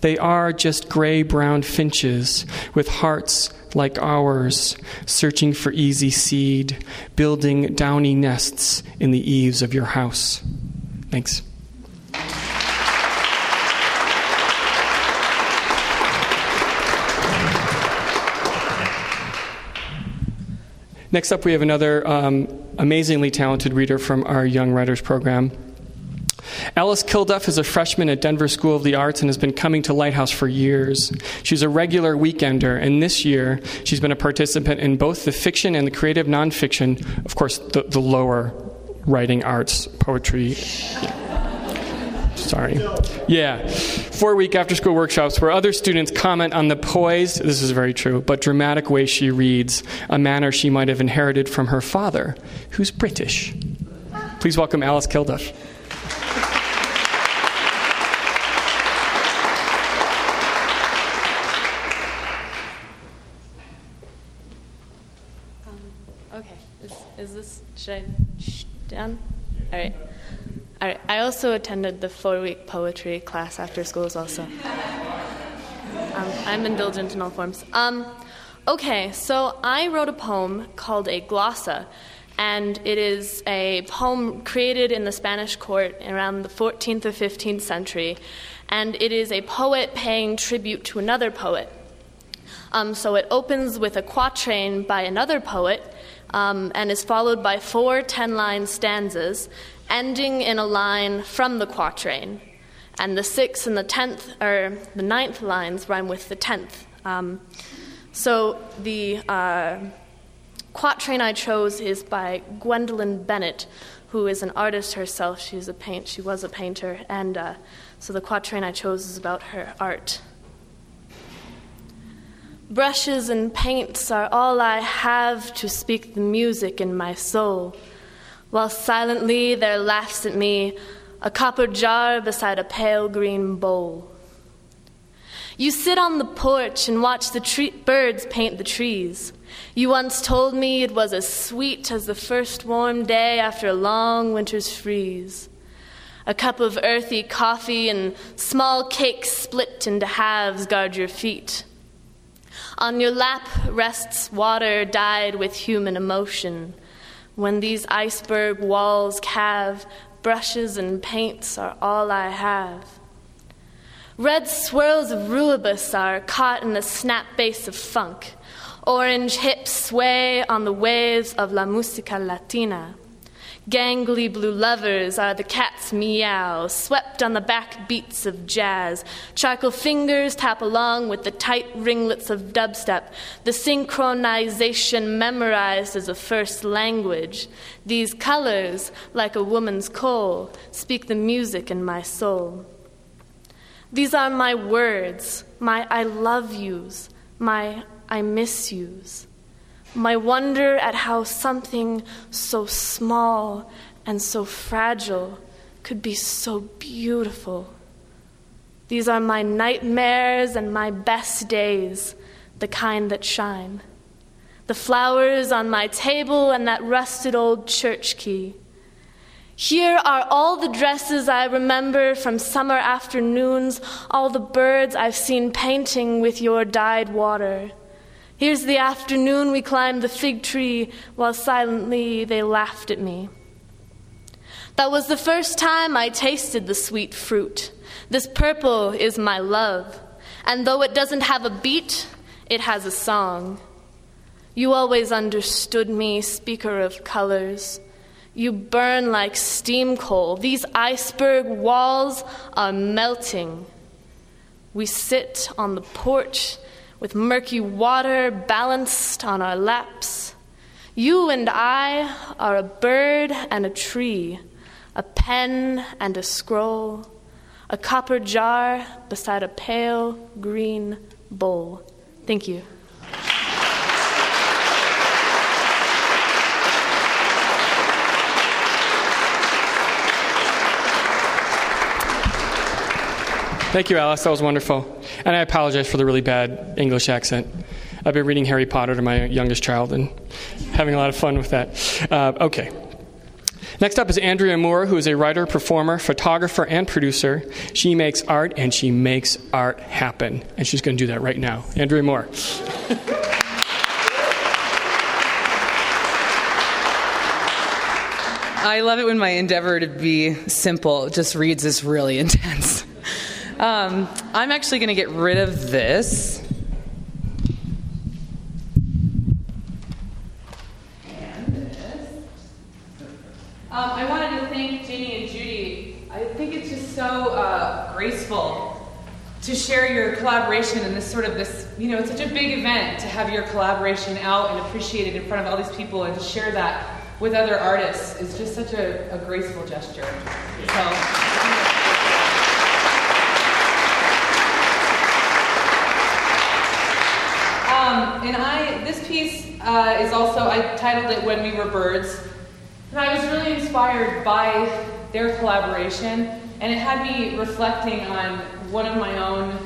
they are just gray brown finches with hearts like ours, searching for easy seed, building downy nests in the eaves of your house. Thanks. Next up, we have another um, amazingly talented reader from our Young Writers program. Alice Kilduff is a freshman at Denver School of the Arts and has been coming to Lighthouse for years. She's a regular weekender, and this year she's been a participant in both the fiction and the creative nonfiction, of course, the, the lower writing arts, poetry. Sorry. Yeah. Four week after school workshops where other students comment on the poised, this is very true, but dramatic way she reads, a manner she might have inherited from her father, who's British. Please welcome Alice Kilduff. Okay. Is, is this, should I, down? All right. All right. I also attended the four week poetry class after schools, also. Um, I'm indulgent in all forms. Um, okay, so I wrote a poem called A Glossa, and it is a poem created in the Spanish court around the 14th or 15th century, and it is a poet paying tribute to another poet. Um, so it opens with a quatrain by another poet um, and is followed by four 10 line stanzas, ending in a line from the quatrain. And the sixth and the tenth, or the ninth lines rhyme with the tenth. Um, so the uh, quatrain I chose is by Gwendolyn Bennett, who is an artist herself. She's a paint. She was a painter, and uh, so the quatrain I chose is about her art. Brushes and paints are all I have to speak the music in my soul, while silently there laughs at me a copper jar beside a pale green bowl. You sit on the porch and watch the birds paint the trees. You once told me it was as sweet as the first warm day after a long winter's freeze. A cup of earthy coffee and small cakes split into halves guard your feet. On your lap rests water dyed with human emotion. When these iceberg walls calve, brushes and paints are all I have. Red swirls of rubus are caught in the snap bass of funk. Orange hips sway on the waves of La Musica Latina. Gangly blue lovers are the cat's meow, swept on the back beats of jazz. Charcoal fingers tap along with the tight ringlets of dubstep, the synchronization memorized as a first language. These colors, like a woman's coal, speak the music in my soul. These are my words, my I love yous, my I miss yous my wonder at how something so small and so fragile could be so beautiful. These are my nightmares and my best days, the kind that shine. The flowers on my table and that rusted old church key. Here are all the dresses I remember from summer afternoons, all the birds I've seen painting with your dyed water. Here's the afternoon we climbed the fig tree while silently they laughed at me. That was the first time I tasted the sweet fruit. This purple is my love, and though it doesn't have a beat, it has a song. You always understood me, speaker of colors. You burn like steam coal. These iceberg walls are melting. We sit on the porch with murky water balanced on our laps. You and I are a bird and a tree, a pen and a scroll, a copper jar beside a pale green bowl. Thank you. Thank you, Alice. That was wonderful. And I apologize for the really bad English accent. I've been reading Harry Potter to my youngest child and having a lot of fun with that. Uh, okay. Next up is Andrea Moore, who is a writer, performer, photographer, and producer. She makes art and she makes art happen. And she's going to do that right now. Andrea Moore. I love it when my endeavor to be simple just reads as really intense. Um, I'm actually going to get rid of this. Um, I wanted to thank Ginny and Judy. I think it's just so uh, graceful to share your collaboration in this sort of this, you know, it's such a big event to have your collaboration out and appreciated in front of all these people and to share that with other artists is just such a, a graceful gesture. So. Um, and I, this piece uh, is also, I titled it When We Were Birds. And I was really inspired by their collaboration, and it had me reflecting on one of my own. Uh,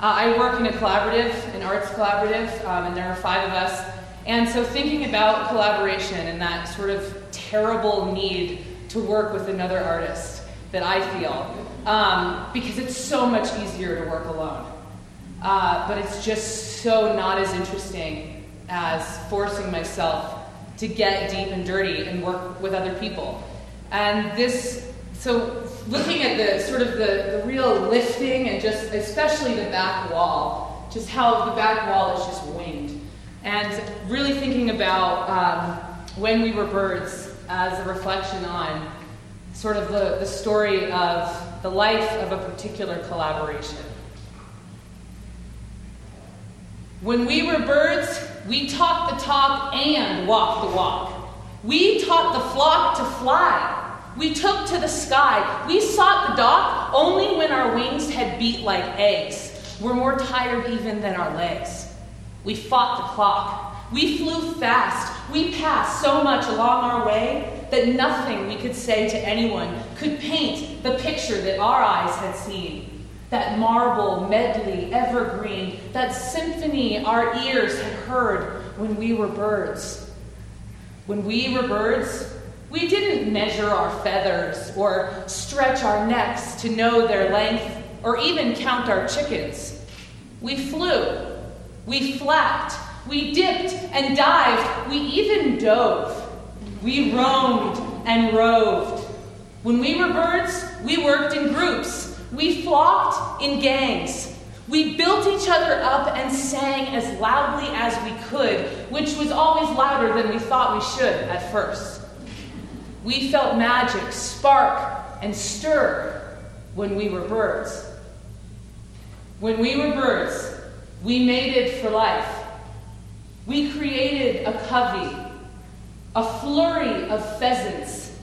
I work in a collaborative, an arts collaborative, um, and there are five of us. And so thinking about collaboration and that sort of terrible need to work with another artist that I feel, um, because it's so much easier to work alone. Uh, but it's just so not as interesting as forcing myself to get deep and dirty and work with other people. And this, so looking at the sort of the, the real lifting and just especially the back wall, just how the back wall is just winged. And really thinking about um, when we were birds as a reflection on sort of the, the story of the life of a particular collaboration. When we were birds, we talked the talk and walked the walk. We taught the flock to fly. We took to the sky. We sought the dock only when our wings had beat like eggs. We're more tired even than our legs. We fought the clock. We flew fast. We passed so much along our way that nothing we could say to anyone could paint the picture that our eyes had seen that marble medley evergreen, that symphony our ears had heard when we were birds. When we were birds, we didn't measure our feathers or stretch our necks to know their length or even count our chickens. We flew, we flapped, we dipped and dived, we even dove. We roamed and roved. When we were birds, we worked in groups we flocked in gangs. We built each other up and sang as loudly as we could, which was always louder than we thought we should at first. We felt magic spark and stir when we were birds. When we were birds, we mated for life. We created a covey, a flurry of pheasants,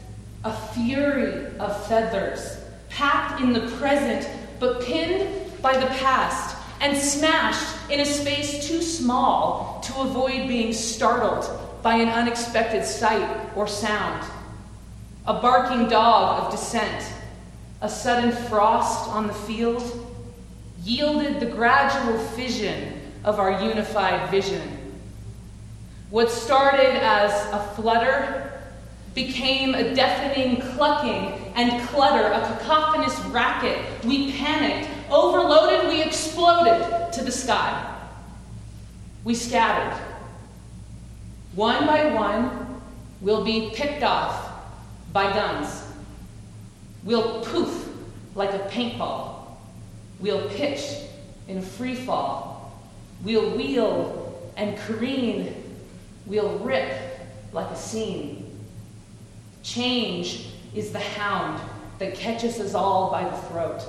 a fury of feathers packed in the present, but pinned by the past and smashed in a space too small to avoid being startled by an unexpected sight or sound. A barking dog of dissent, a sudden frost on the field, yielded the gradual fission of our unified vision. What started as a flutter became a deafening clucking and clutter, a cacophonous racket. We panicked, overloaded, we exploded to the sky. We scattered. One by one, we'll be picked off by guns. We'll poof like a paintball. We'll pitch in a free fall. We'll wheel and careen. We'll rip like a scene. Change is the hound that catches us all by the throat.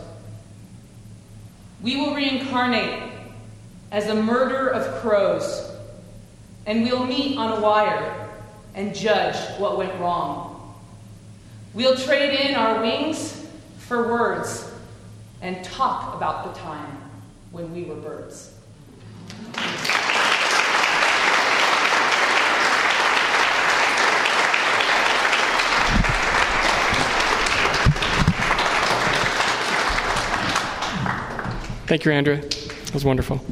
We will reincarnate as a murder of crows, and we'll meet on a wire and judge what went wrong. We'll trade in our wings for words and talk about the time when we were birds. Thank you, Andrea. That was wonderful.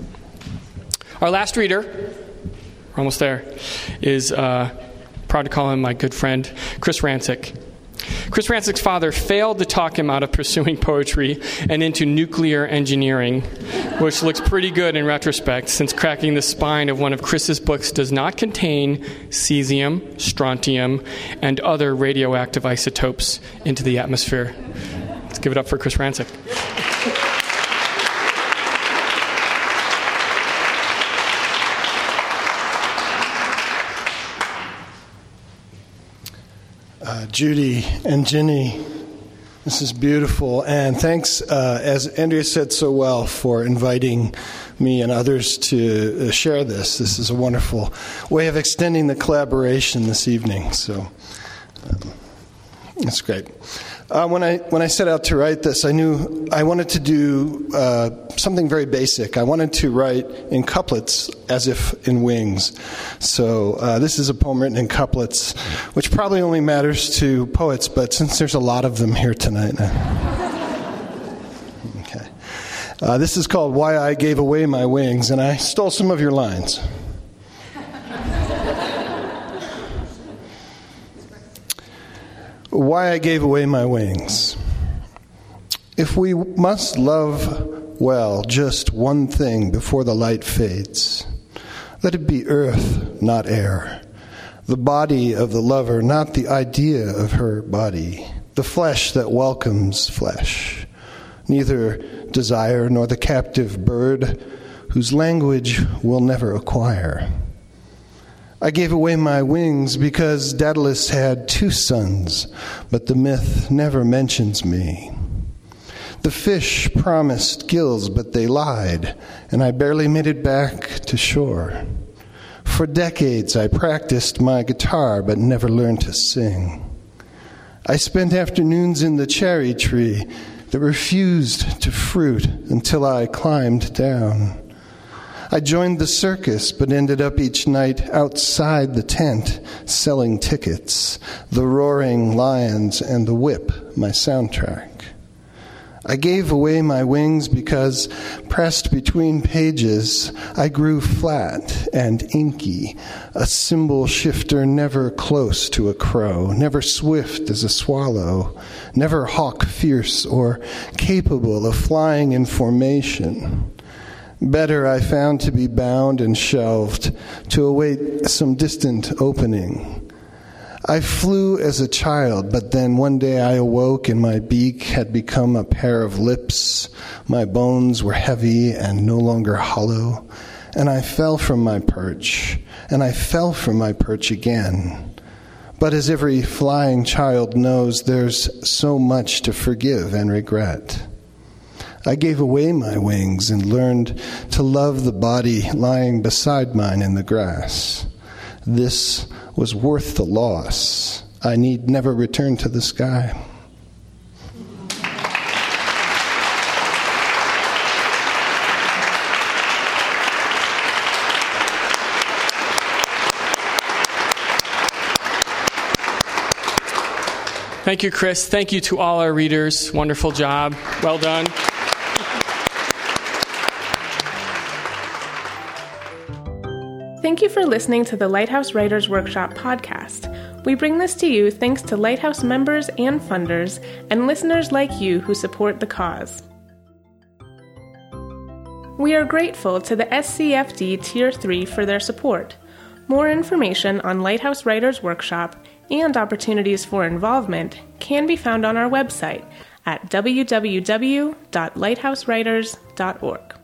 Our last reader, we're almost there, is uh, proud to call him my good friend, Chris Ransick. Chris Ransick's father failed to talk him out of pursuing poetry and into nuclear engineering, which looks pretty good in retrospect, since cracking the spine of one of Chris's books does not contain cesium, strontium, and other radioactive isotopes into the atmosphere. Let's give it up for Chris Ransick. Judy and Jenny This is beautiful. And thanks, uh, as Andrea said so well, for inviting me and others to uh, share this. This is a wonderful way of extending the collaboration this evening. So um, it's great. Uh, when I when I set out to write this, I knew I wanted to do uh, something very basic. I wanted to write in couplets as if in wings. So uh, this is a poem written in couplets, which probably only matters to poets, but since there's a lot of them here tonight. okay, uh, this is called "Why I Gave Away My Wings," and I stole some of your lines. Why I gave away my wings. If we must love well just one thing before the light fades, let it be earth, not air, the body of the lover, not the idea of her body, the flesh that welcomes flesh, neither desire nor the captive bird whose language will never acquire. I gave away my wings because Daedalus had two sons, but the myth never mentions me. The fish promised gills, but they lied, and I barely made it back to shore. For decades I practiced my guitar, but never learned to sing. I spent afternoons in the cherry tree that refused to fruit until I climbed down. I joined the circus, but ended up each night outside the tent selling tickets, the roaring lions and the whip, my soundtrack. I gave away my wings because, pressed between pages, I grew flat and inky, a symbol shifter never close to a crow, never swift as a swallow, never hawk fierce or capable of flying in formation. Better I found to be bound and shelved to await some distant opening. I flew as a child, but then one day I awoke and my beak had become a pair of lips. My bones were heavy and no longer hollow. And I fell from my perch, and I fell from my perch again. But as every flying child knows, there's so much to forgive and regret. I gave away my wings and learned to love the body lying beside mine in the grass. This was worth the loss. I need never return to the sky. Thank you, Chris. Thank you to all our readers. Wonderful job. Well done. Thank you for listening to the Lighthouse Writers Workshop podcast. We bring this to you thanks to Lighthouse members and funders and listeners like you who support the cause. We are grateful to the SCFD Tier 3 for their support. More information on Lighthouse Writers Workshop and opportunities for involvement can be found on our website at www.lighthousewriters.org.